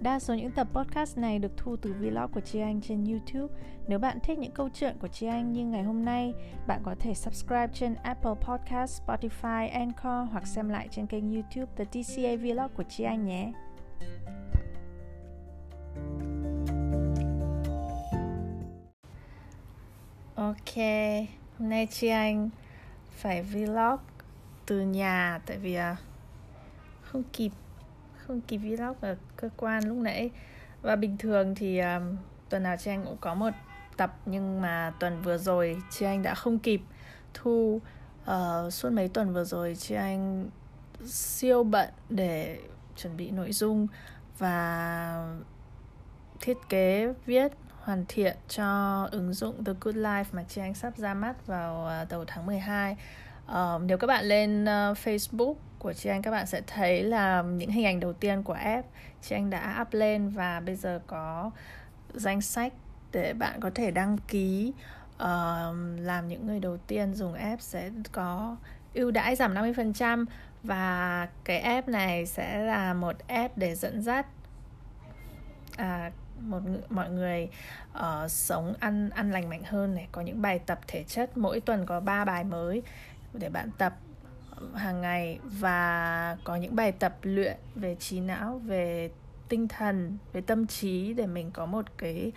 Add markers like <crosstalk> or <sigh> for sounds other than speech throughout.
Đa số những tập podcast này được thu từ vlog của Chi Anh trên YouTube. Nếu bạn thích những câu chuyện của Chi Anh như ngày hôm nay, bạn có thể subscribe trên Apple Podcast, Spotify, Anchor hoặc xem lại trên kênh YouTube The TCA Vlog của Chi Anh nhé. Ok, hôm nay Chi Anh phải vlog từ nhà tại vì à, không kịp Phương kỳ vlog ở cơ quan lúc nãy. Và bình thường thì um, tuần nào chị anh cũng có một tập nhưng mà tuần vừa rồi chị anh đã không kịp thu uh, suốt mấy tuần vừa rồi chị anh siêu bận để chuẩn bị nội dung và thiết kế viết hoàn thiện cho ứng dụng The Good Life mà chị anh sắp ra mắt vào ờ, đầu tháng 12 uh, ờ, nếu các bạn lên uh, Facebook của chị anh các bạn sẽ thấy là những hình ảnh đầu tiên của app chị anh đã up lên và bây giờ có danh sách để bạn có thể đăng ký uh, làm những người đầu tiên dùng app sẽ có ưu đãi giảm 50% và cái app này sẽ là một app để dẫn dắt à, một mọi người uh, sống ăn ăn lành mạnh hơn này có những bài tập thể chất mỗi tuần có 3 bài mới để bạn tập hàng ngày và có những bài tập luyện về trí não về tinh thần về tâm trí để mình có một cái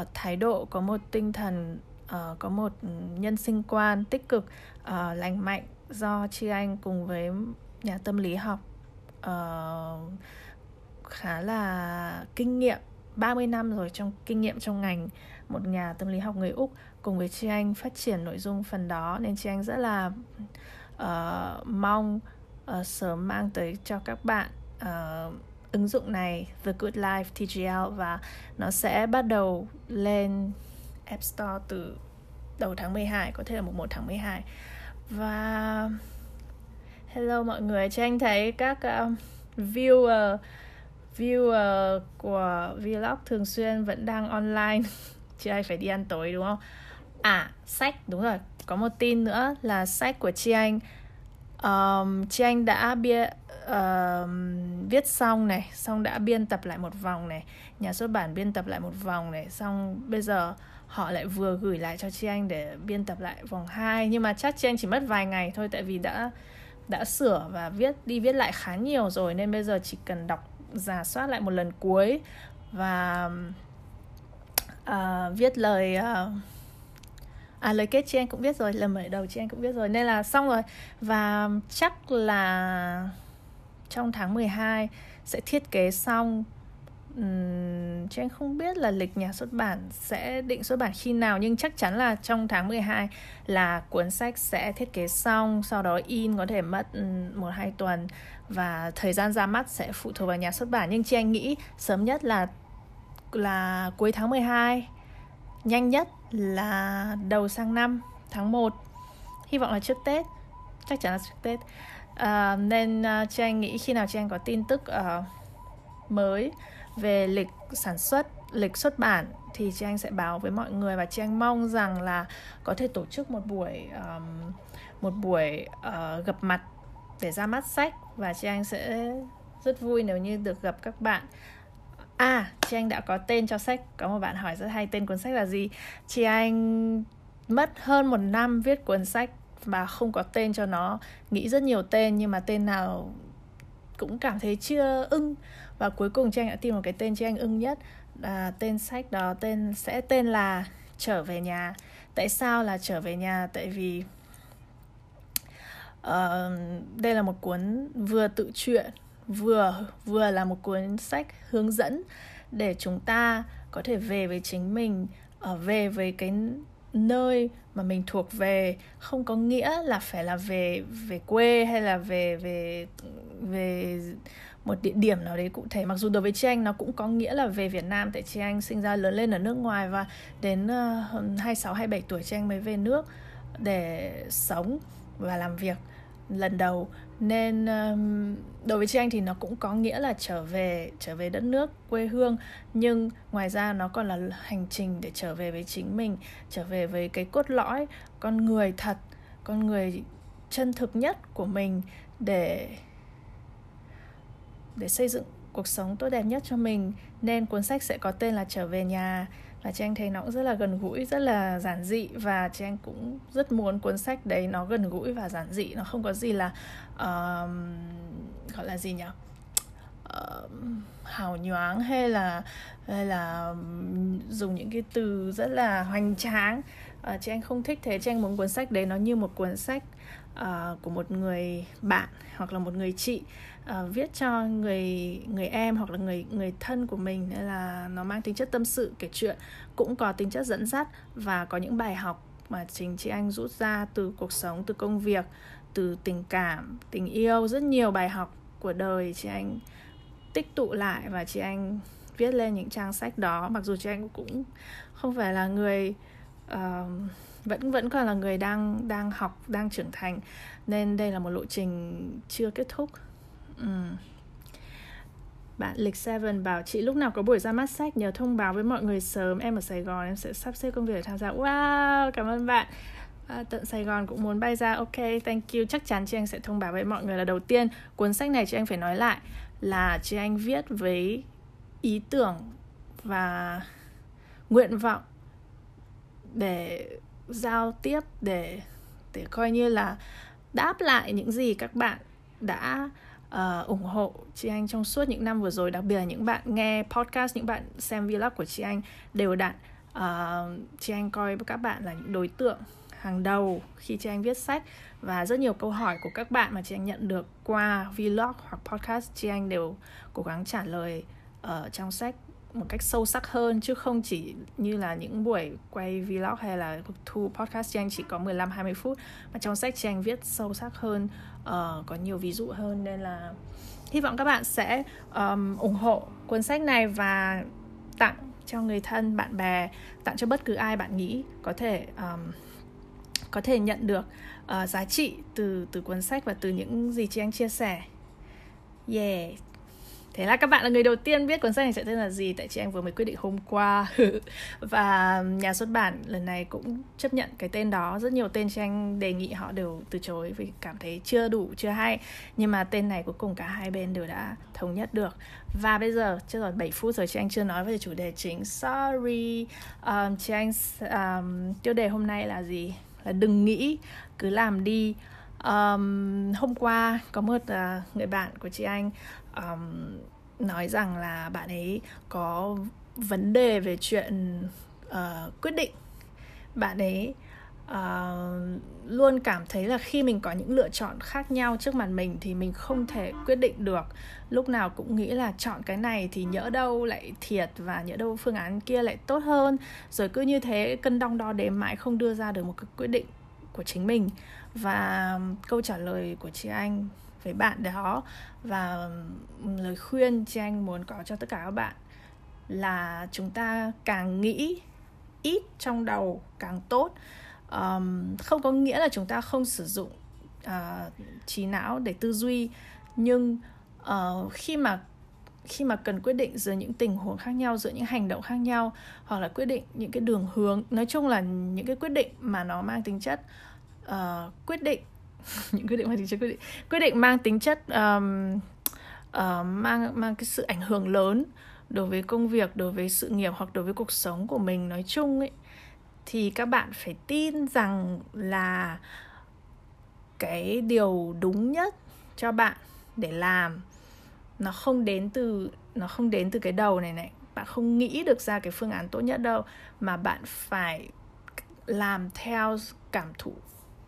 uh, thái độ có một tinh thần uh, có một nhân sinh quan tích cực uh, lành mạnh do chi anh cùng với nhà tâm lý học uh, khá là kinh nghiệm 30 năm rồi trong kinh nghiệm trong ngành một nhà tâm lý học người Úc cùng với chị anh phát triển nội dung phần đó. Nên chị anh rất là uh, mong uh, sớm mang tới cho các bạn uh, ứng dụng này The Good Life TGL và nó sẽ bắt đầu lên App Store từ đầu tháng 12 có thể là mùng 1 tháng 12 và hello mọi người cho anh thấy các uh, viewer viewer của vlog thường xuyên vẫn đang online <laughs> chứ ai phải đi ăn tối đúng không? À sách đúng rồi có một tin nữa là sách của chị anh. Um, chị anh đã bia uh, viết xong này xong đã biên tập lại một vòng này nhà xuất bản biên tập lại một vòng này xong bây giờ họ lại vừa gửi lại cho chị anh để biên tập lại vòng 2 nhưng mà chắc chị anh chỉ mất vài ngày thôi tại vì đã đã sửa và viết đi viết lại khá nhiều rồi nên bây giờ chỉ cần đọc giả soát lại một lần cuối và uh, viết lời uh, à lời kết chị anh cũng biết rồi lời mở đầu chị anh cũng biết rồi. Nên là xong rồi. Và chắc là trong tháng 12 sẽ thiết kế xong. Uhm, chị anh không biết là lịch nhà xuất bản sẽ định xuất bản khi nào nhưng chắc chắn là trong tháng 12 là cuốn sách sẽ thiết kế xong sau đó in có thể mất một hai tuần và thời gian ra mắt sẽ phụ thuộc vào nhà xuất bản. Nhưng chị anh nghĩ sớm nhất là là cuối tháng 12 nhanh nhất là đầu sang năm tháng 1 hy vọng là trước Tết chắc chắn là trước Tết. À, nên à, uh, chị anh nghĩ khi nào chị anh có tin tức uh, mới về lịch sản xuất lịch xuất bản thì chị anh sẽ báo với mọi người và chị anh mong rằng là có thể tổ chức một buổi um, một buổi uh, gặp mặt để ra mắt sách và chị anh sẽ rất vui nếu như được gặp các bạn. À, chị Anh đã có tên cho sách. Có một bạn hỏi rất hay tên cuốn sách là gì? Chị Anh mất hơn một năm viết cuốn sách Và không có tên cho nó. Nghĩ rất nhiều tên nhưng mà tên nào cũng cảm thấy chưa ưng. Và cuối cùng chị Anh đã tìm một cái tên chị Anh ưng nhất. Là Tên sách đó tên sẽ tên là Trở về nhà. Tại sao là trở về nhà? Tại vì uh, đây là một cuốn vừa tự truyện vừa vừa là một cuốn sách hướng dẫn để chúng ta có thể về với chính mình ở về với cái nơi mà mình thuộc về. Không có nghĩa là phải là về về quê hay là về về về một địa điểm nào đấy cụ thể. Mặc dù đối với chị anh nó cũng có nghĩa là về Việt Nam tại chị anh sinh ra lớn lên ở nước ngoài và đến uh, 26 27 tuổi chị anh mới về nước để sống và làm việc lần đầu. Nên um, đối với chị anh thì nó cũng có nghĩa là trở về trở về đất nước quê hương. Nhưng ngoài ra nó còn là hành trình để trở về với chính mình trở về với cái cốt lõi con người thật con người chân thực nhất của mình để để xây dựng cuộc sống tốt đẹp nhất cho mình. Nên cuốn sách sẽ có tên là trở về nhà và chị anh thấy nó cũng rất là gần gũi rất là giản dị và chị anh cũng rất muốn cuốn sách đấy nó gần gũi và giản dị. Nó không có gì là uh, gọi là gì nhỉ? Uh, hào nhoáng hay là hay là dùng những cái từ rất là hoành tráng. Uh, chị anh không thích thế. Chị anh muốn cuốn sách đấy nó như một cuốn sách uh, của một người bạn hoặc là một người chị uh, viết cho người người em hoặc là người người thân của mình nên là nó mang tính chất tâm sự kể chuyện cũng có tính chất dẫn dắt và có những bài học mà chính chị anh rút ra từ cuộc sống từ công việc từ tình cảm tình yêu. Rất nhiều bài học của đời chị anh tích tụ lại và chị anh viết lên những trang sách đó. Mặc dù chị anh cũng không phải là người uh, vẫn vẫn còn là người đang đang học đang trưởng thành nên đây là một lộ trình chưa kết thúc ừ. Bạn Lịch Seven bảo chị lúc nào có buổi ra mắt sách nhớ thông báo với mọi người sớm. Em ở Sài Gòn em sẽ sắp xếp công việc để tham gia. Wow cảm ơn bạn. À, Tận Sài Gòn cũng muốn bay ra. Ok thank you. Chắc chắn chị anh sẽ thông báo với mọi người là đầu tiên Cuốn sách này chị anh phải nói lại Là chị anh viết với ý tưởng Và nguyện vọng Để giao tiếp Để để coi như là đáp lại những gì các bạn đã uh, ủng hộ chị anh trong suốt những năm vừa rồi. Đặc biệt là những bạn nghe podcast những bạn xem vlog của chị anh đều đặn. Ờ, uh, chị anh coi các bạn là những đối tượng hàng đầu khi chị anh viết sách. Và rất nhiều câu hỏi của các bạn mà chị anh nhận được qua vlog hoặc podcast chị anh đều cố gắng trả lời ở trong sách một cách sâu sắc hơn. Chứ không chỉ như là những buổi quay vlog hay là thu podcast chị anh chỉ có 15 20 phút. Mà trong sách chị anh viết sâu sắc hơn uh, có nhiều ví dụ hơn nên là hy vọng các bạn sẽ um, ủng hộ cuốn sách này và tặng cho người thân bạn bè tặng cho bất cứ ai bạn nghĩ có thể um, có thể nhận được uh, giá trị từ từ cuốn sách và từ những gì chị anh chia sẻ. Yeah. Thế là các bạn là người đầu tiên biết cuốn sách này sẽ tên là gì Tại chị anh vừa mới quyết định hôm qua. <laughs> Và um, nhà xuất bản lần này cũng chấp nhận cái tên đó. Rất nhiều tên chị anh đề nghị họ đều từ chối Vì cảm thấy chưa đủ, chưa hay. Nhưng mà tên này cuối cùng cả hai bên đều đã thống nhất được. Và bây giờ, chưa rồi 7 phút rồi chị anh chưa nói về chủ đề chính. Sorry. Um, Chị anh um, tiêu đề hôm nay là gì? Là đừng nghĩ, cứ làm đi. Um, hôm qua có một uh, người bạn của chị anh um, nói rằng là bạn ấy có vấn đề về chuyện uh, quyết định. Bạn ấy uh, luôn cảm thấy là khi mình có những lựa chọn khác nhau trước mặt mình thì mình không thể quyết định được. Lúc nào cũng nghĩ là chọn cái này thì nhỡ đâu lại thiệt và nhỡ đâu phương án kia lại tốt hơn. Rồi cứ như thế cân đong đo đếm mãi không đưa ra được một cái quyết định của chính mình. Và câu trả lời của chị anh với bạn đó và lời khuyên chị anh muốn có cho tất cả các bạn là chúng ta càng nghĩ ít trong đầu càng tốt. Um, không có nghĩa là chúng ta không sử dụng uh, trí não để tư duy nhưng uh, khi mà khi mà cần quyết định giữa những tình huống khác nhau giữa những hành động khác nhau hoặc là quyết định những cái đường hướng nói chung là những cái quyết định mà nó mang tính chất uh, quyết định những quyết định mang tính chất quyết định quyết định mang tính chất um, uh, mang mang cái sự ảnh hưởng lớn đối với công việc đối với sự nghiệp hoặc đối với cuộc sống của mình nói chung ấy thì các bạn phải tin rằng là cái điều đúng nhất cho bạn để làm nó không đến từ nó không đến từ cái đầu này này. Bạn không nghĩ được ra cái phương án tốt nhất đâu mà bạn phải làm theo cảm thụ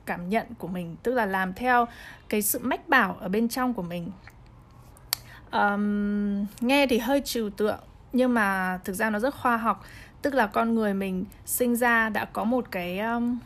cảm nhận của mình tức là làm theo cái sự mách bảo ở bên trong của mình. Um, nghe thì hơi trừu tượng nhưng mà thực ra nó rất khoa học. Tức là con người mình sinh ra đã có một cái um,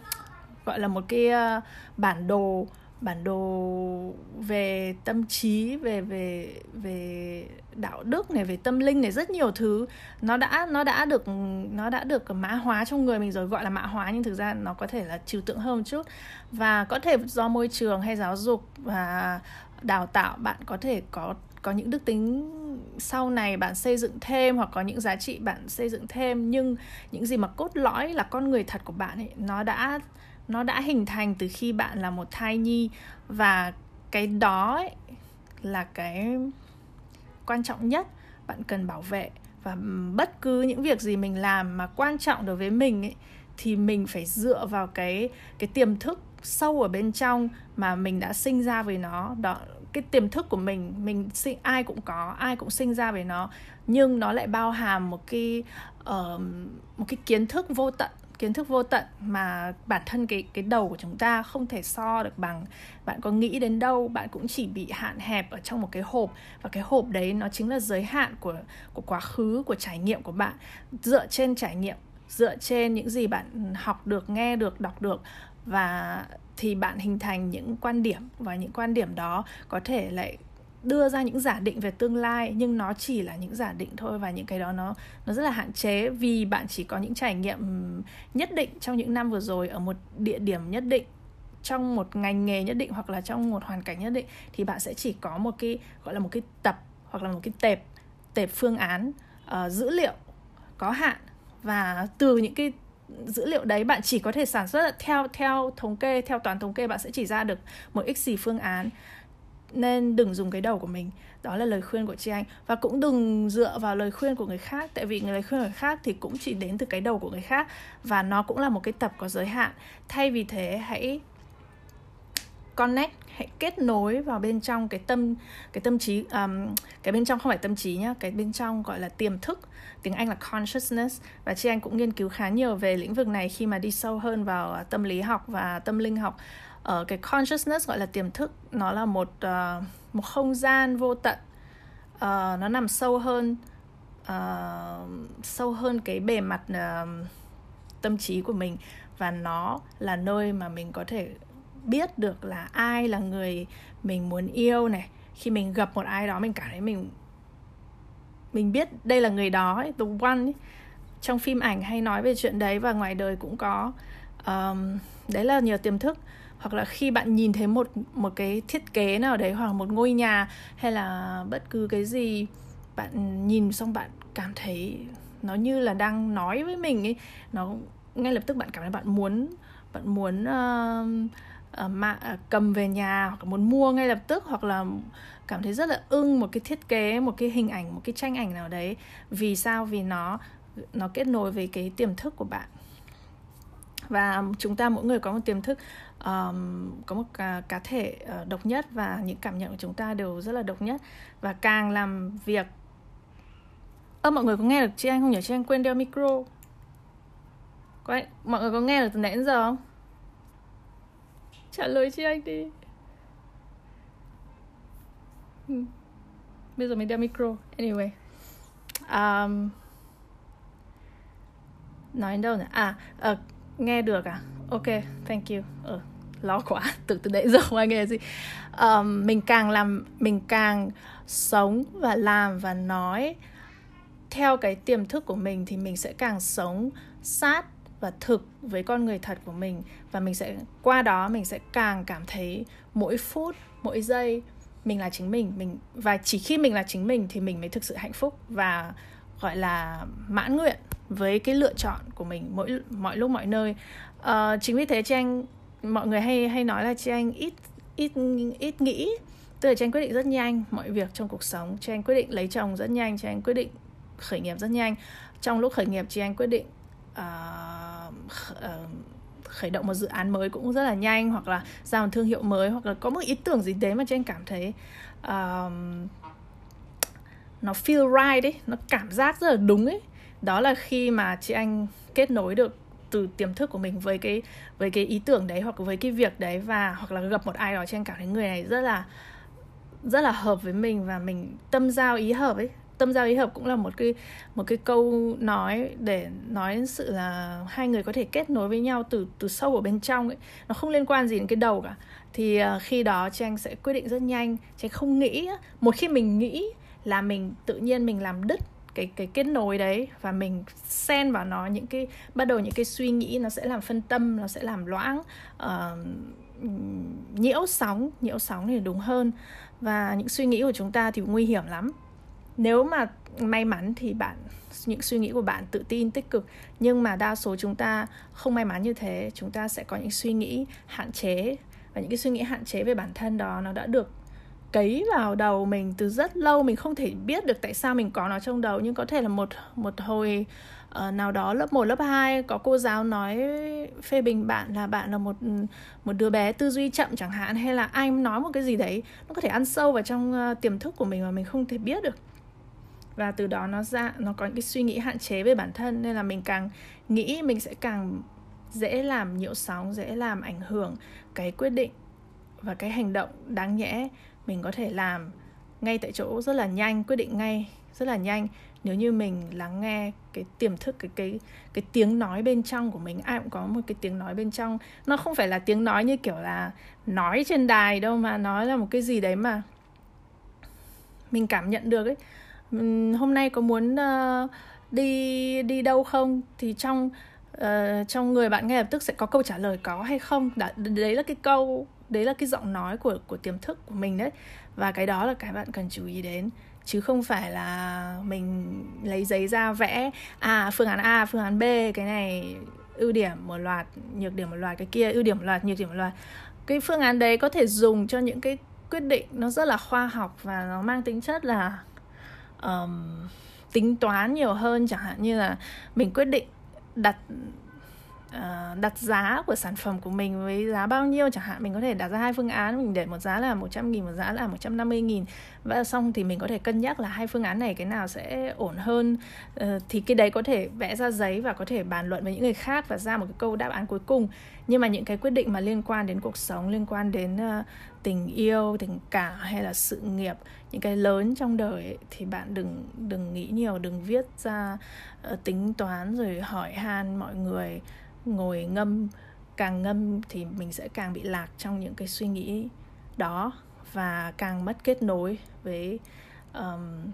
gọi là một cái uh, bản đồ bản đồ về tâm trí, về về về đạo đức này, về tâm linh này, rất nhiều thứ. Nó đã nó đã được, nó đã được mã hóa trong người mình rồi, gọi là mã hóa nhưng thực ra nó có thể là trừu tượng hơn một chút. Và có thể do môi trường hay giáo dục và đào tạo bạn có thể có có những đức tính sau này bạn xây dựng thêm hoặc có những giá trị bạn xây dựng thêm nhưng những gì mà cốt lõi là con người thật của bạn ấy nó đã nó đã hình thành từ khi bạn là một thai nhi. Và cái đó ấy, là cái quan trọng nhất. Bạn cần bảo vệ. Và bất cứ những việc gì mình làm mà quan trọng đối với mình ấy thì mình phải dựa vào cái cái tiềm thức sâu ở bên trong mà mình đã sinh ra với nó. Đó cái tiềm thức của mình mình sinh ai cũng có ai cũng sinh ra với nó nhưng nó lại bao hàm một cái uh, một cái kiến thức vô tận kiến thức vô tận mà bản thân cái cái đầu của chúng ta không thể so được bằng. Bạn có nghĩ đến đâu bạn cũng chỉ bị hạn hẹp ở trong một cái hộp và cái hộp đấy nó chính là giới hạn của của quá khứ của trải nghiệm của bạn. Dựa trên trải nghiệm dựa trên những gì bạn học được nghe được đọc được và thì bạn hình thành những quan điểm và những quan điểm đó có thể lại đưa ra những giả định về tương lai nhưng nó chỉ là những giả định thôi và những cái đó nó nó rất là hạn chế vì bạn chỉ có những trải nghiệm nhất định trong những năm vừa rồi ở một địa điểm nhất định trong một ngành nghề nhất định hoặc là trong một hoàn cảnh nhất định thì bạn sẽ chỉ có một cái gọi là một cái tập hoặc là một cái tệp tệp phương án uh, dữ liệu có hạn và từ những cái dữ liệu đấy bạn chỉ có thể sản xuất theo theo thống kê theo toán thống kê bạn sẽ chỉ ra được một x gì phương án. Nên đừng dùng cái đầu của mình. Đó là lời khuyên của chị anh. Và cũng đừng dựa vào lời khuyên của người khác tại vì lời khuyên của người khác thì cũng chỉ đến từ cái đầu của người khác và nó cũng là một cái tập có giới hạn. Thay vì thế hãy connect hãy kết nối vào bên trong cái tâm cái tâm trí um, cái bên trong không phải tâm trí nhá cái bên trong gọi là tiềm thức tiếng Anh là consciousness. Và chị anh cũng nghiên cứu khá nhiều về lĩnh vực này khi mà đi sâu hơn vào à, tâm lý học và tâm linh học. Ở cái consciousness gọi là tiềm thức nó là một uh, một không gian vô tận. Uh, nó nằm sâu hơn uh, sâu hơn cái bề mặt uh, tâm trí của mình. Và nó là nơi mà mình có thể biết được là ai là người mình muốn yêu này. Khi mình gặp một ai đó mình cảm thấy mình mình biết đây là người đó ấy, the one ấy. trong phim ảnh hay nói về chuyện đấy và ngoài đời cũng có um, đấy là nhờ tiềm thức hoặc là khi bạn nhìn thấy một một cái thiết kế nào đấy hoặc là một ngôi nhà hay là bất cứ cái gì bạn nhìn xong bạn cảm thấy nó như là đang nói với mình ấy nó ngay lập tức bạn cảm thấy bạn muốn bạn muốn uh, uh, mà uh, cầm về nhà hoặc muốn mua ngay lập tức hoặc là cảm thấy rất là ưng một cái thiết kế một cái hình ảnh một cái tranh ảnh nào đấy. Vì sao? Vì nó nó kết nối với cái tiềm thức của bạn. Và chúng ta mỗi người có một tiềm thức um, có một cá, cá thể uh, độc nhất và những cảm nhận của chúng ta đều rất là độc nhất. Và càng làm việc ơ mọi người có nghe được chị anh không nhỉ? Chị anh quên đeo micro. Có, mọi người có nghe được từ nãy đến giờ không? Trả lời chị anh đi. Hmm. bây giờ mình đeo micro. Anyway. Um, nói đến đâu nhỉ à uh, nghe được à? Ok thank you. Ừ, lo quá. <laughs> Từ từ nãy giờ không ai nghe gì. Um, mình càng làm mình càng sống và làm và nói theo cái tiềm thức của mình thì mình sẽ càng sống sát và thực với con người thật của mình. Và mình sẽ qua đó mình sẽ càng cảm thấy mỗi phút mỗi giây mình là chính mình. Mình và chỉ khi mình là chính mình thì mình mới thực sự hạnh phúc và gọi là mãn nguyện với cái lựa chọn của mình mỗi mọi lúc mọi nơi. Uh, chính vì thế chị anh mọi người hay hay nói là chị anh ít ít ít nghĩ. Tức là chị anh quyết định rất nhanh mọi việc trong cuộc sống. Chị anh quyết định lấy chồng rất nhanh chị anh quyết định khởi nghiệp rất nhanh. Trong lúc khởi nghiệp chị anh quyết định uh, khởi động một dự án mới cũng rất là nhanh hoặc là ra một thương hiệu mới hoặc là có một ý tưởng gì đấy mà chị anh cảm thấy um, nó feel right ấy nó cảm giác rất là đúng ấy. Đó là khi mà chị anh kết nối được từ tiềm thức của mình với cái với cái ý tưởng đấy hoặc với cái việc đấy và hoặc là gặp một ai đó chị anh cảm thấy người này rất là rất là hợp với mình và mình tâm giao ý hợp ấy tâm giao ý hợp cũng là một cái một cái câu nói để nói đến sự là hai người có thể kết nối với nhau từ từ sâu ở bên trong ấy. Nó không liên quan gì đến cái đầu cả. Thì uh, khi đó trang sẽ quyết định rất nhanh. Trang không nghĩ một khi mình nghĩ là mình tự nhiên mình làm đứt cái cái kết nối đấy và mình xen vào nó những cái bắt đầu những cái suy nghĩ nó sẽ làm phân tâm nó sẽ làm loãng uh, nhiễu sóng nhiễu sóng thì đúng hơn. Và những suy nghĩ của chúng ta thì nguy hiểm lắm nếu mà may mắn thì bạn những suy nghĩ của bạn tự tin tích cực. Nhưng mà đa số chúng ta không may mắn như thế. Chúng ta sẽ có những suy nghĩ hạn chế. Và những cái suy nghĩ hạn chế về bản thân đó nó đã được cấy vào đầu mình từ rất lâu. Mình không thể biết được tại sao mình có nó trong đầu. Nhưng có thể là một một hồi uh, nào đó lớp 1, lớp 2 có cô giáo nói phê bình bạn là bạn là một một đứa bé tư duy chậm chẳng hạn hay là ai nói một cái gì đấy. Nó có thể ăn sâu vào trong uh, tiềm thức của mình mà mình không thể biết được và từ đó nó ra, nó có những cái suy nghĩ hạn chế về bản thân. Nên là mình càng nghĩ, mình sẽ càng dễ làm nhiễu sóng, dễ làm ảnh hưởng cái quyết định và cái hành động đáng nhẽ mình có thể làm ngay tại chỗ rất là nhanh, quyết định ngay rất là nhanh. Nếu như mình lắng nghe cái tiềm thức, cái cái cái tiếng nói bên trong của mình, ai cũng có một cái tiếng nói bên trong. Nó không phải là tiếng nói như kiểu là nói trên đài đâu mà nói là một cái gì đấy mà mình cảm nhận được ấy hôm nay có muốn uh, đi đi đâu không? Thì trong uh, trong người bạn ngay lập tức sẽ có câu trả lời có hay không? Đã, đấy là cái câu đấy là cái giọng nói của của tiềm thức của mình đấy. Và cái đó là cái bạn cần chú ý đến. Chứ không phải là mình lấy giấy ra vẽ à phương án A phương án B cái này ưu điểm một loạt nhược điểm một loạt cái kia ưu điểm một loạt nhược điểm một loạt. Cái phương án đấy có thể dùng cho những cái quyết định nó rất là khoa học và nó mang tính chất là um, tính toán nhiều hơn chẳng hạn như là mình quyết định đặt uh, đặt giá của sản phẩm của mình với giá bao nhiêu chẳng hạn mình có thể đặt ra hai phương án mình để một giá là 100 nghìn một giá là 150 nghìn. Và xong thì mình có thể cân nhắc là hai phương án này cái nào sẽ ổn hơn. Uh, thì cái đấy có thể vẽ ra giấy và có thể bàn luận với những người khác và ra một cái câu đáp án cuối cùng. Nhưng mà những cái quyết định mà liên quan đến cuộc sống liên quan đến uh, tình yêu tình cảm hay là sự nghiệp những cái lớn trong đời ấy, thì bạn đừng đừng nghĩ nhiều đừng viết ra uh, tính toán rồi hỏi han mọi người ngồi ngâm càng ngâm thì mình sẽ càng bị lạc trong những cái suy nghĩ đó và càng mất kết nối với um,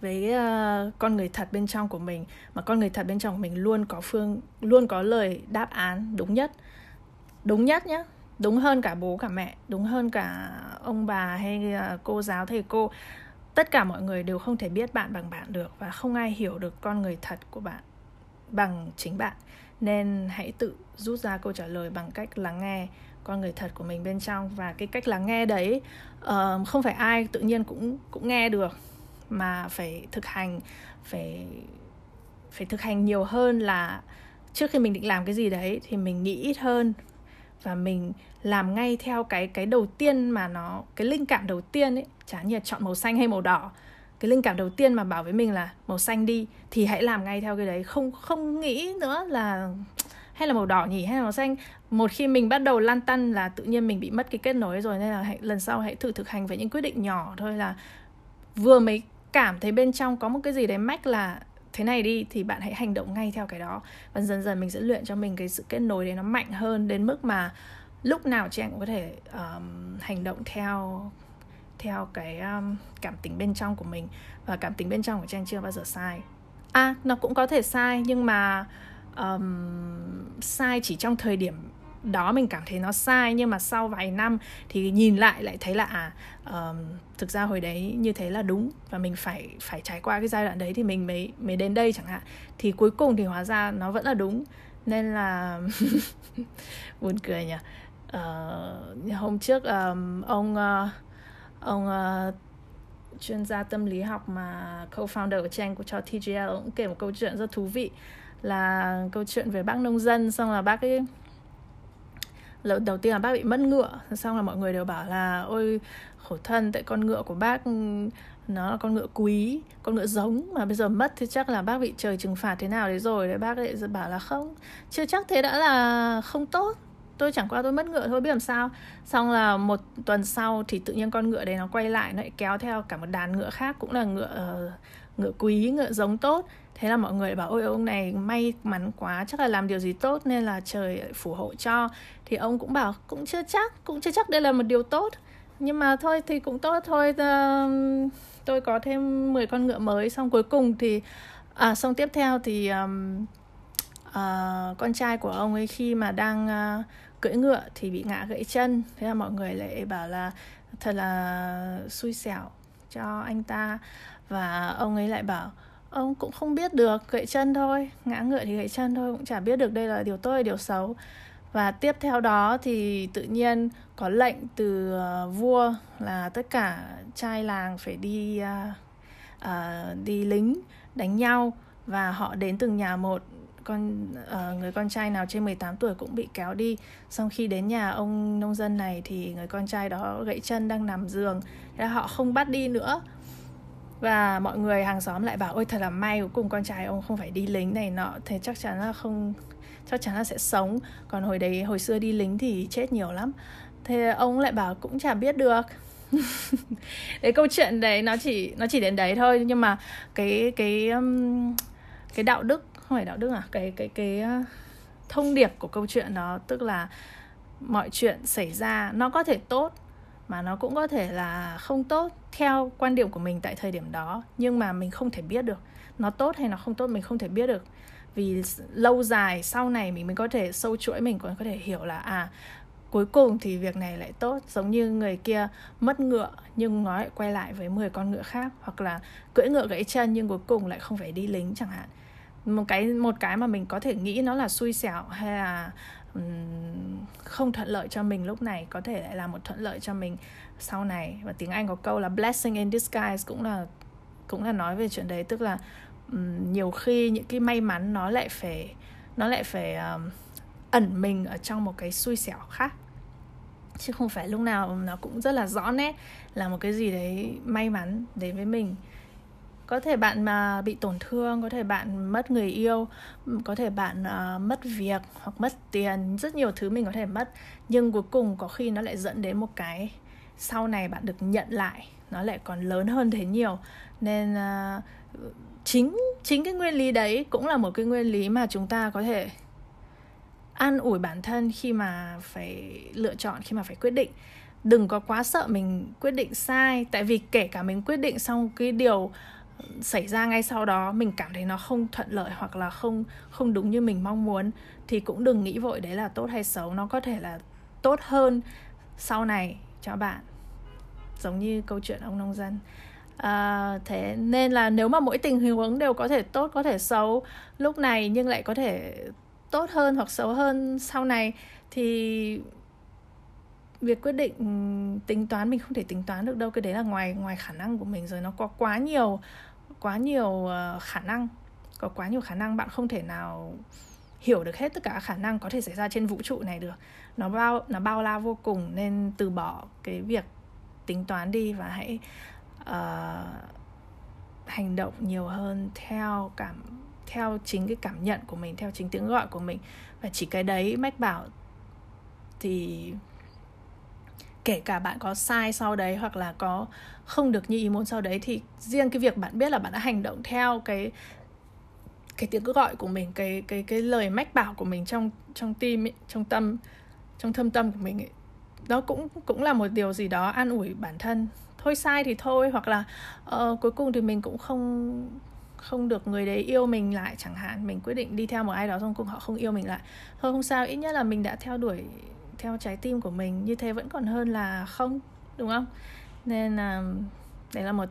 với uh, con người thật bên trong của mình. Mà con người thật bên trong của mình luôn có phương luôn có lời đáp án đúng nhất. Đúng nhất nhé đúng hơn cả bố cả mẹ. Đúng hơn cả ông bà hay uh, cô giáo thầy cô. Tất cả mọi người đều không thể biết bạn bằng bạn được và không ai hiểu được con người thật của bạn bằng chính bạn nên hãy tự rút ra câu trả lời bằng cách lắng nghe con người thật của mình bên trong. Và cái cách lắng nghe đấy uh, không phải ai tự nhiên cũng cũng nghe được mà phải thực hành phải phải thực hành nhiều hơn là trước khi mình định làm cái gì đấy thì mình nghĩ ít hơn. Và mình làm ngay theo cái cái đầu tiên mà nó cái linh cảm đầu tiên ấy chả như chọn màu xanh hay màu đỏ cái linh cảm đầu tiên mà bảo với mình là màu xanh đi thì hãy làm ngay theo cái đấy. Không không nghĩ nữa là hay là màu đỏ nhỉ hay là màu xanh. Một khi mình bắt đầu lan tăn là tự nhiên mình bị mất cái kết nối rồi nên là hãy lần sau hãy thử thực hành với những quyết định nhỏ thôi là vừa mới cảm thấy bên trong có một cái gì đấy mách là thế này đi thì bạn hãy hành động ngay theo cái đó. Và dần dần mình sẽ luyện cho mình cái sự kết nối đấy nó mạnh hơn đến mức mà lúc nào chị em cũng có thể um, hành động theo theo cái um, cảm tính bên trong của mình. Và cảm tính bên trong của trang chưa bao giờ sai. À nó cũng có thể sai nhưng mà um, sai chỉ trong thời điểm đó mình cảm thấy nó sai nhưng mà sau vài năm thì nhìn lại lại thấy là à um, thực ra hồi đấy như thế là đúng và mình phải phải trải qua cái giai đoạn đấy thì mình mới mới đến đây chẳng hạn. Thì cuối cùng thì hóa ra nó vẫn là đúng. Nên là <laughs> buồn cười nhỉ. Uh, hôm trước um, ông uh, ông uh, chuyên gia tâm lý học mà co-founder của Trang của cho TGL cũng kể một câu chuyện rất thú vị là câu chuyện về bác nông dân xong là bác ấy đầu tiên là bác bị mất ngựa xong là mọi người đều bảo là ôi khổ thân tại con ngựa của bác nó là con ngựa quý con ngựa giống mà bây giờ mất thì chắc là bác bị trời trừng phạt thế nào đấy rồi. Đấy bác lại bảo là không chưa chắc thế đã là không tốt tôi chẳng qua tôi mất ngựa thôi biết làm sao? Xong là một tuần sau thì tự nhiên con ngựa đấy nó quay lại nó lại kéo theo cả một đàn ngựa khác cũng là ngựa uh, ngựa quý ngựa giống tốt. Thế là mọi người bảo ôi ông này may mắn quá chắc là làm điều gì tốt nên là trời phù hộ cho. Thì ông cũng bảo cũng chưa chắc cũng chưa chắc đây là một điều tốt. Nhưng mà thôi thì cũng tốt thôi ờ, tôi có thêm 10 con ngựa mới. Xong cuối cùng thì à xong tiếp theo thì um, uh, con trai của ông ấy khi mà đang uh, cưỡi ngựa thì bị ngã gãy chân. Thế là mọi người lại bảo là thật là xui xẻo cho anh ta. Và ông ấy lại bảo ông cũng không biết được gãy chân thôi ngã ngựa thì gãy chân thôi cũng chả biết được đây là điều tốt hay điều xấu. Và tiếp theo đó thì tự nhiên có lệnh từ ờ, vua là tất cả trai làng phải đi uh, uh, đi lính đánh nhau. Và họ đến từng nhà một con uh, người con trai nào trên 18 tuổi cũng bị kéo đi. Xong khi đến nhà ông nông dân này thì người con trai đó gãy chân đang nằm giường thế là họ không bắt đi nữa. Và mọi người hàng xóm lại bảo ôi thật là may cuối cùng con trai ông không phải đi lính này nọ thế chắc chắn là không chắc chắn là sẽ sống. Còn hồi đấy hồi xưa đi lính thì chết nhiều lắm. Thế ông lại bảo cũng chả biết được. <laughs> Đấy câu chuyện đấy nó chỉ nó chỉ đến đấy thôi. Nhưng mà cái cái um, cái đạo đức không phải đạo đức à? Cái cái cái ờ, thông điệp của câu chuyện đó, tức là mọi chuyện xảy ra nó có thể tốt mà nó cũng có thể là không tốt theo quan điểm của mình tại thời điểm đó, nhưng mà mình không thể biết được. Nó tốt hay nó không tốt mình không thể biết được. Vì lâu dài sau này mình mới có thể sâu chuỗi, mình còn có thể hiểu là à cuối cùng thì việc này lại tốt, giống như người kia mất ngựa nhưng nó lại quay lại với 10 con ngựa khác, hoặc là cưỡi ngựa gãy chân nhưng cuối cùng lại không phải đi lính chẳng hạn một cái một cái mà mình có thể nghĩ nó là xui xẻo hay là không thuận lợi cho mình lúc này có thể lại là một thuận lợi cho mình sau này. Và tiếng Anh có câu là blessing in disguise cũng là cũng là nói về chuyện đấy. Tức là um, nhiều khi những cái may mắn nó lại phải nó lại phải um, ẩn mình ở trong một cái xui xẻo khác. Chứ không phải lúc nào nó cũng rất là rõ nét là một cái gì đấy may mắn đến với mình có thể bạn mà bị tổn thương có thể bạn mất người yêu có thể bạn uh, mất việc hoặc mất tiền rất nhiều thứ mình có thể mất. Nhưng cuối cùng có khi nó lại dẫn đến một cái sau này bạn được nhận lại nó lại còn lớn hơn thế nhiều. Nên uh, chính chính cái nguyên lý đấy cũng là một cái nguyên lý mà chúng ta có thể an ủi bản thân khi mà phải lựa chọn khi mà phải quyết định. Đừng có quá sợ mình quyết định sai tại vì kể cả mình quyết định xong cái điều xảy ra ngay sau đó mình cảm thấy nó không thuận lợi hoặc là không không đúng như mình mong muốn thì cũng đừng nghĩ vội đấy là tốt hay xấu. Nó có thể là tốt hơn sau này. Cho bạn. Giống như câu chuyện ông nông dân. À, thế nên là nếu mà mỗi tình huống đều có thể tốt có thể xấu lúc này nhưng lại có thể tốt hơn hoặc xấu hơn sau này thì việc quyết định tính toán mình không thể tính toán được đâu cái đấy là ngoài ngoài khả năng của mình rồi. Nó có quá nhiều quá nhiều ờ, khả năng có quá nhiều khả năng bạn không thể nào hiểu được hết tất cả khả năng có thể xảy ra trên vũ trụ này được. Nó bao nó bao la vô cùng nên từ bỏ cái việc tính toán đi và hãy uh, hành động nhiều hơn theo cảm theo chính cái cảm nhận của mình theo chính tiếng gọi của mình. Và chỉ cái đấy mách bảo thì kể cả bạn có sai sau đấy hoặc là có không được như ý muốn sau đấy thì riêng cái việc bạn biết là bạn đã hành động theo cái cái tiếng gọi của mình cái cái cái lời mách bảo của mình trong trong tim ấy, trong tâm trong thâm tâm của mình ấy, đó cũng cũng là một điều gì đó an ủi bản thân. Thôi sai thì thôi hoặc là uh, cuối cùng thì mình cũng không không được người đấy yêu mình lại chẳng hạn. Mình quyết định đi theo một ai đó xong cùng họ không yêu mình lại. Thôi không sao ít nhất là mình đã theo đuổi theo trái tim của mình như thế vẫn còn hơn là không đúng không? Nên là đấy là một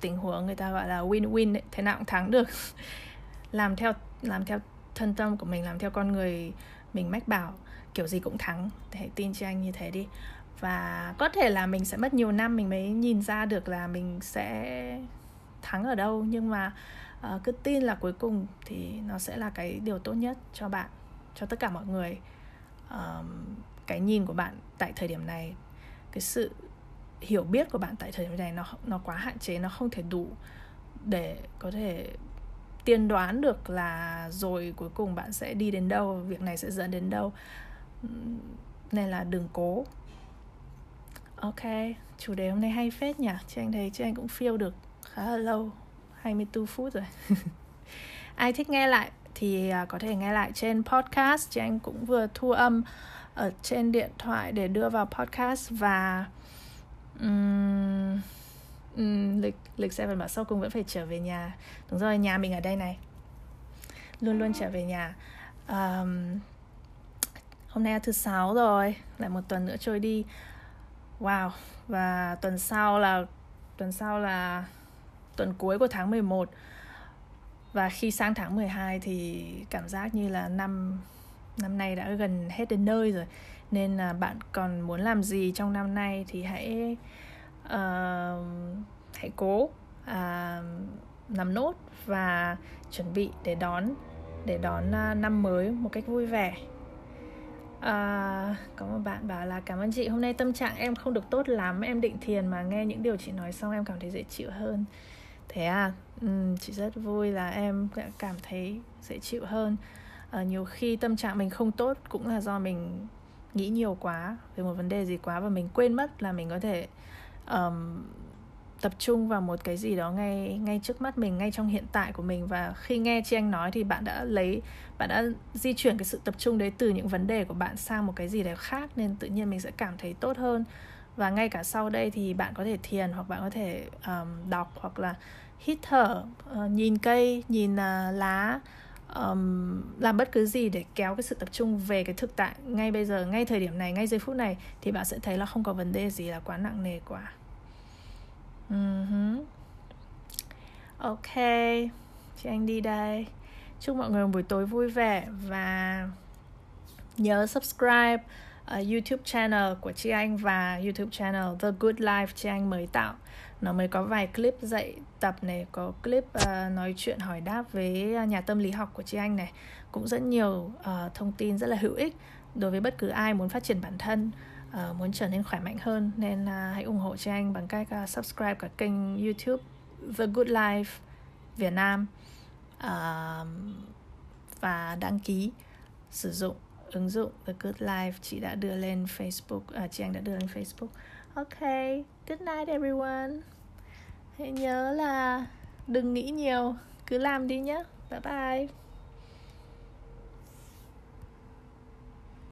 tình huống người ta gọi là win-win thế nào cũng thắng được. <laughs> Làm theo làm theo thân tâm của mình làm theo con người mình mách bảo kiểu gì cũng thắng. Hãy tin cho anh như thế đi. Và có thể là mình sẽ mất nhiều năm mình mới nhìn ra được là mình sẽ thắng ở đâu. Nhưng mà uh, cứ tin là cuối cùng thì nó sẽ là cái điều tốt nhất cho bạn cho tất cả mọi người um, cái nhìn của bạn tại thời điểm này cái sự hiểu biết của bạn tại thời điểm này nó nó quá hạn chế nó không thể đủ để có thể tiên đoán được là rồi cuối cùng bạn sẽ đi đến đâu việc này sẽ dẫn đến đâu. Nên là đừng cố. Ok chủ đề hôm nay hay phết nhỉ? Chị anh thấy chị anh cũng phiêu được khá là lâu 24 phút rồi. <laughs> Ai thích nghe lại? Thì à, có thể nghe lại trên podcast. Chị anh cũng vừa thu âm ở trên điện thoại để đưa vào podcast và um, um, lịch lịch sẽ phải bảo sau cùng vẫn phải trở về nhà. Đúng rồi nhà mình ở đây này. Luôn luôn trở về nhà. Um, hôm nay là thứ sáu rồi lại một tuần nữa trôi đi. Wow và tuần sau là tuần sau là tuần cuối của tháng 11 và khi sang tháng 12 thì cảm giác như là năm năm nay đã gần hết đến nơi rồi. Nên là bạn còn muốn làm gì trong năm nay thì hãy uh, hãy cố à, uh, nắm nốt và chuẩn bị để đón để đón uh, năm mới một cách vui vẻ. À, có một bạn bảo là cảm ơn chị hôm nay tâm trạng em không được tốt lắm em định thiền mà nghe những điều chị nói xong em cảm thấy dễ chịu hơn thế à? Ừ, chị rất vui là em cảm thấy dễ chịu hơn. À, nhiều khi tâm trạng mình không tốt cũng là do mình nghĩ nhiều quá về một vấn đề gì quá và mình quên mất là mình có thể um, tập trung vào một cái gì đó ngay ngay trước mắt mình ngay trong hiện tại của mình. Và khi nghe chị anh nói thì bạn đã lấy bạn đã di chuyển cái sự tập trung đấy từ những vấn đề của bạn sang một cái gì đấy khác nên tự nhiên mình sẽ cảm thấy tốt hơn và ngay cả sau đây thì bạn có thể thiền hoặc bạn có thể um, đọc hoặc là hít thở uh, nhìn cây nhìn uh, lá um, làm bất cứ gì để kéo cái sự tập trung về cái thực tại ngay bây giờ ngay thời điểm này ngay giây phút này thì bạn sẽ thấy là không có vấn đề gì là quá nặng nề quá uh-huh. ok chị anh đi đây chúc mọi người một buổi tối vui vẻ và nhớ subscribe uh, YouTube channel của chị Anh và YouTube channel The Good Life chị Anh mới tạo. Nó mới có vài clip dạy tập này có clip uh, nói chuyện hỏi đáp với ờ, nhà tâm lý học của chị Anh này. Cũng rất nhiều uh, thông tin rất là hữu ích đối với bất cứ ai muốn phát triển bản thân uh, muốn trở nên khỏe mạnh hơn. Nên uh, hãy ủng hộ chị Anh bằng cách uh, subscribe cả kênh YouTube The Good Life Việt Nam uh, và đăng ký sử dụng ứng dụng The Good Life chị đã đưa lên Facebook à, chị anh đã đưa lên Facebook. Ok good night everyone. Hãy nhớ là đừng nghĩ nhiều cứ làm đi nhé bye bye.